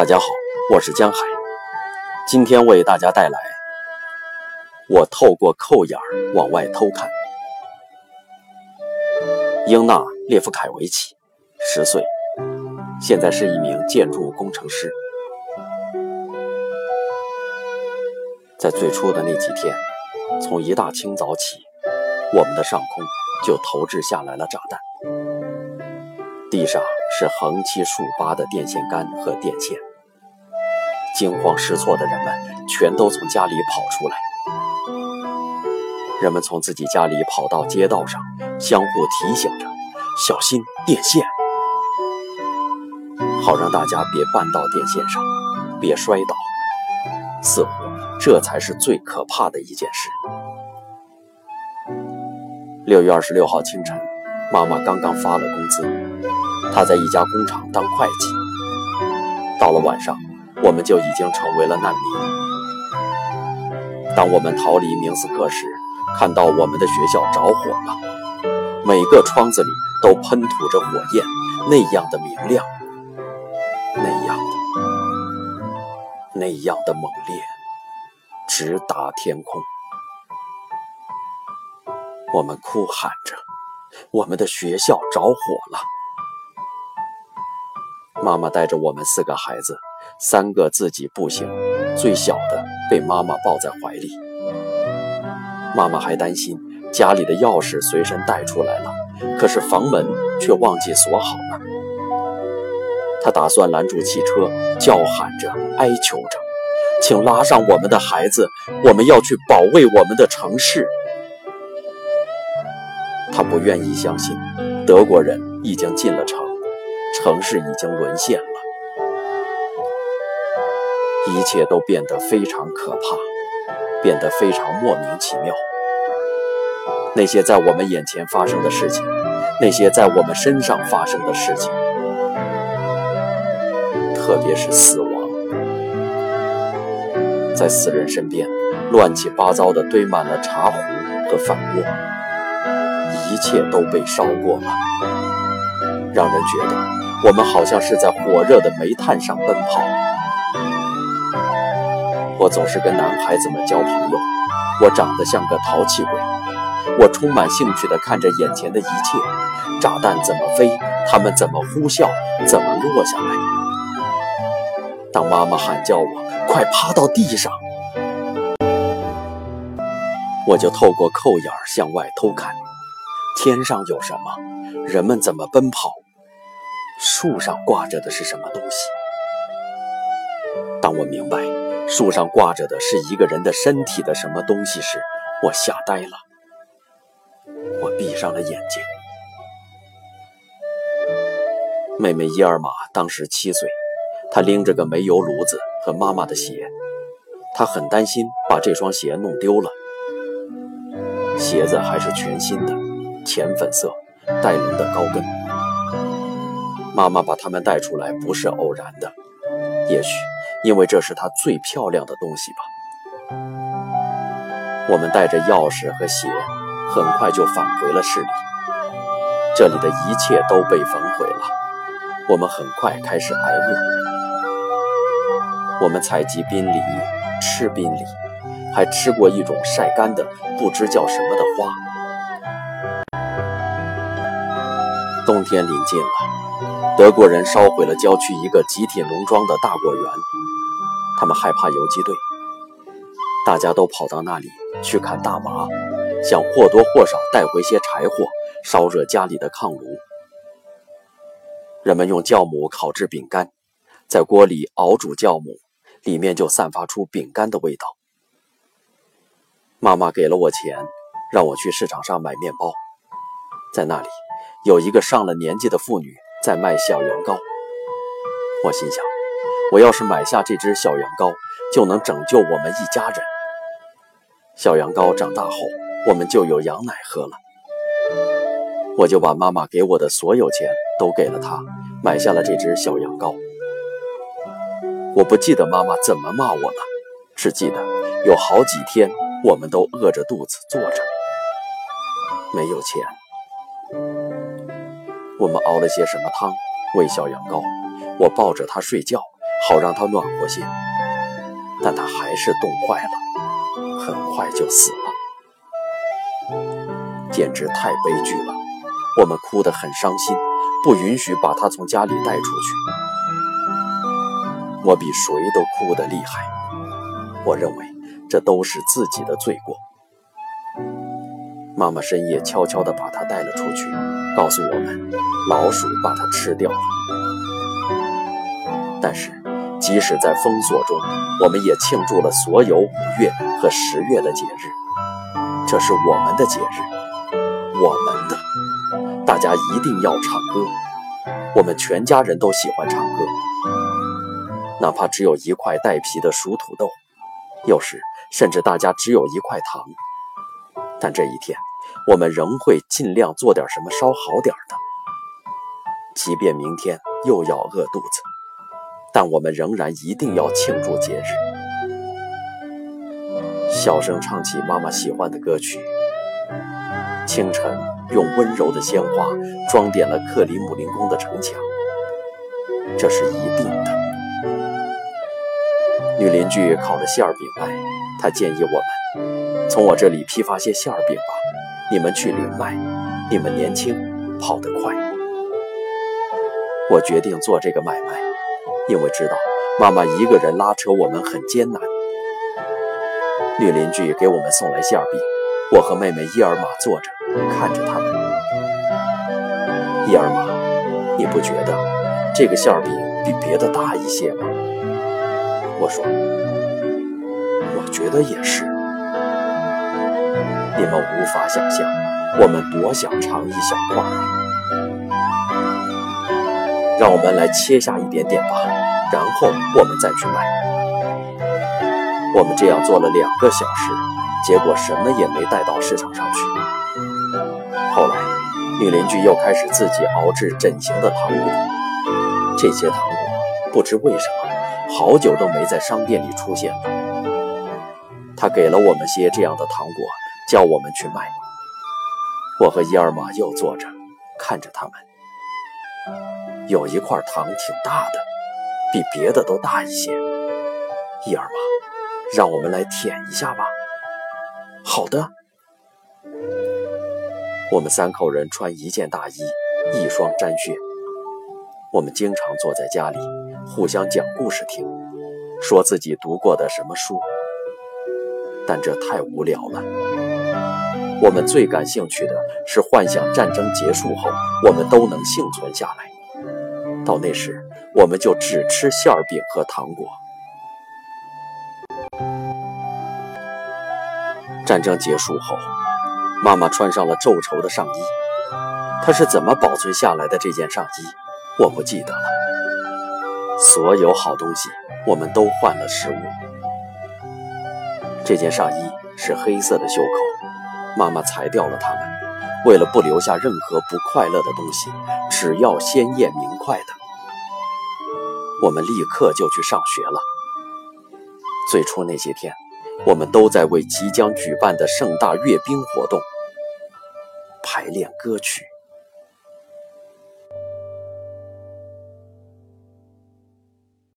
大家好，我是江海，今天为大家带来我透过扣眼儿往外偷看。英娜·列夫凯维奇，十岁，现在是一名建筑工程师。在最初的那几天，从一大清早起，我们的上空就投掷下来了炸弹，地上是横七竖八的电线杆和电线。惊慌失措的人们全都从家里跑出来，人们从自己家里跑到街道上，相互提醒着：“小心电线，好让大家别绊到电线上，别摔倒。”似乎这才是最可怕的一件事。六月二十六号清晨，妈妈刚刚发了工资，她在一家工厂当会计。到了晚上。我们就已经成为了难民。当我们逃离明斯克时，看到我们的学校着火了，每个窗子里都喷吐着火焰，那样的明亮，那样的，那样的猛烈，直达天空。我们哭喊着：“我们的学校着火了！”妈妈带着我们四个孩子。三个自己步行，最小的被妈妈抱在怀里。妈妈还担心家里的钥匙随身带出来了，可是房门却忘记锁好了。她打算拦住汽车，叫喊着、哀求着：“请拉上我们的孩子，我们要去保卫我们的城市。”她不愿意相信，德国人已经进了城，城市已经沦陷了。一切都变得非常可怕，变得非常莫名其妙。那些在我们眼前发生的事情，那些在我们身上发生的事情，特别是死亡，在死人身边乱七八糟地堆满了茶壶和饭锅，一切都被烧过了，让人觉得我们好像是在火热的煤炭上奔跑。我总是跟男孩子们交朋友，我长得像个淘气鬼，我充满兴趣地看着眼前的一切，炸弹怎么飞，他们怎么呼啸，怎么落下来。当妈妈喊叫我快趴到地上，我就透过扣眼向外偷看，天上有什么？人们怎么奔跑？树上挂着的是什么东西？当我明白。树上挂着的是一个人的身体的什么东西时，我吓呆了。我闭上了眼睛。妹妹伊尔玛当时七岁，她拎着个煤油炉子和妈妈的鞋，她很担心把这双鞋弄丢了。鞋子还是全新的，浅粉色，带绒的高跟。妈妈把它们带出来不是偶然的，也许。因为这是他最漂亮的东西吧。我们带着钥匙和鞋，很快就返回了市里。这里的一切都被焚毁了。我们很快开始挨饿。我们采集宾梨，吃宾梨，还吃过一种晒干的不知叫什么的花。冬天临近了，德国人烧毁了郊区一个集体农庄的大果园。他们害怕游击队，大家都跑到那里去砍大麻，想或多或少带回些柴火，烧热家里的炕炉。人们用酵母烤制饼干，在锅里熬煮酵母，里面就散发出饼干的味道。妈妈给了我钱，让我去市场上买面包。在那里，有一个上了年纪的妇女在卖小羊羔。我心想。我要是买下这只小羊羔，就能拯救我们一家人。小羊羔长大后，我们就有羊奶喝了。我就把妈妈给我的所有钱都给了他，买下了这只小羊羔。我不记得妈妈怎么骂我了，只记得有好几天我们都饿着肚子坐着，没有钱。我们熬了些什么汤喂小羊羔，我抱着它睡觉。好让它暖和些。但它还是冻坏了，很快就死了，简直太悲剧了。我们哭得很伤心，不允许把它从家里带出去。我比谁都哭得厉害，我认为这都是自己的罪过。妈妈深夜悄悄地把它带了出去，告诉我们，老鼠把它吃掉了。但是，即使在封锁中，我们也庆祝了所有五月和十月的节日。这是我们的节日，我们的，大家一定要唱歌。我们全家人都喜欢唱歌，哪怕只有一块带皮的熟土豆，有时甚至大家只有一块糖。但这一天。我们仍会尽量做点什么稍好点的，即便明天又要饿肚子，但我们仍然一定要庆祝节日。小声唱起妈妈喜欢的歌曲。清晨，用温柔的鲜花装点了克里姆林宫的城墙，这是一定的。女邻居烤了馅饼来，她建议我们从我这里批发些馅饼吧。你们去领卖，你们年轻，跑得快。我决定做这个买卖，因为知道妈妈一个人拉扯我们很艰难。女邻居给我们送来馅饼，我和妹妹伊尔玛坐着看着他们。伊尔玛，你不觉得这个馅饼比别的大一些吗？我说，我觉得也是。你们无法想象，我们多想尝一小块！让我们来切下一点点吧，然后我们再去卖。我们这样做了两个小时，结果什么也没带到市场上去。后来，女邻居又开始自己熬制整形的糖果。这些糖果不知为什么，好久都没在商店里出现了。她给了我们些这样的糖果。叫我们去卖。我和伊尔玛又坐着看着他们。有一块糖挺大的，比别的都大一些。伊尔玛，让我们来舔一下吧。好的。我们三口人穿一件大衣，一双毡靴。我们经常坐在家里，互相讲故事听，说自己读过的什么书。但这太无聊了。我们最感兴趣的是幻想战争结束后，我们都能幸存下来。到那时，我们就只吃馅饼和糖果。战争结束后，妈妈穿上了皱绸的上衣。她是怎么保存下来的这件上衣？我不记得了。所有好东西，我们都换了食物。这件上衣是黑色的袖口。妈妈裁掉了它们，为了不留下任何不快乐的东西，只要鲜艳明快的。我们立刻就去上学了。最初那些天，我们都在为即将举办的盛大阅兵活动排练歌曲。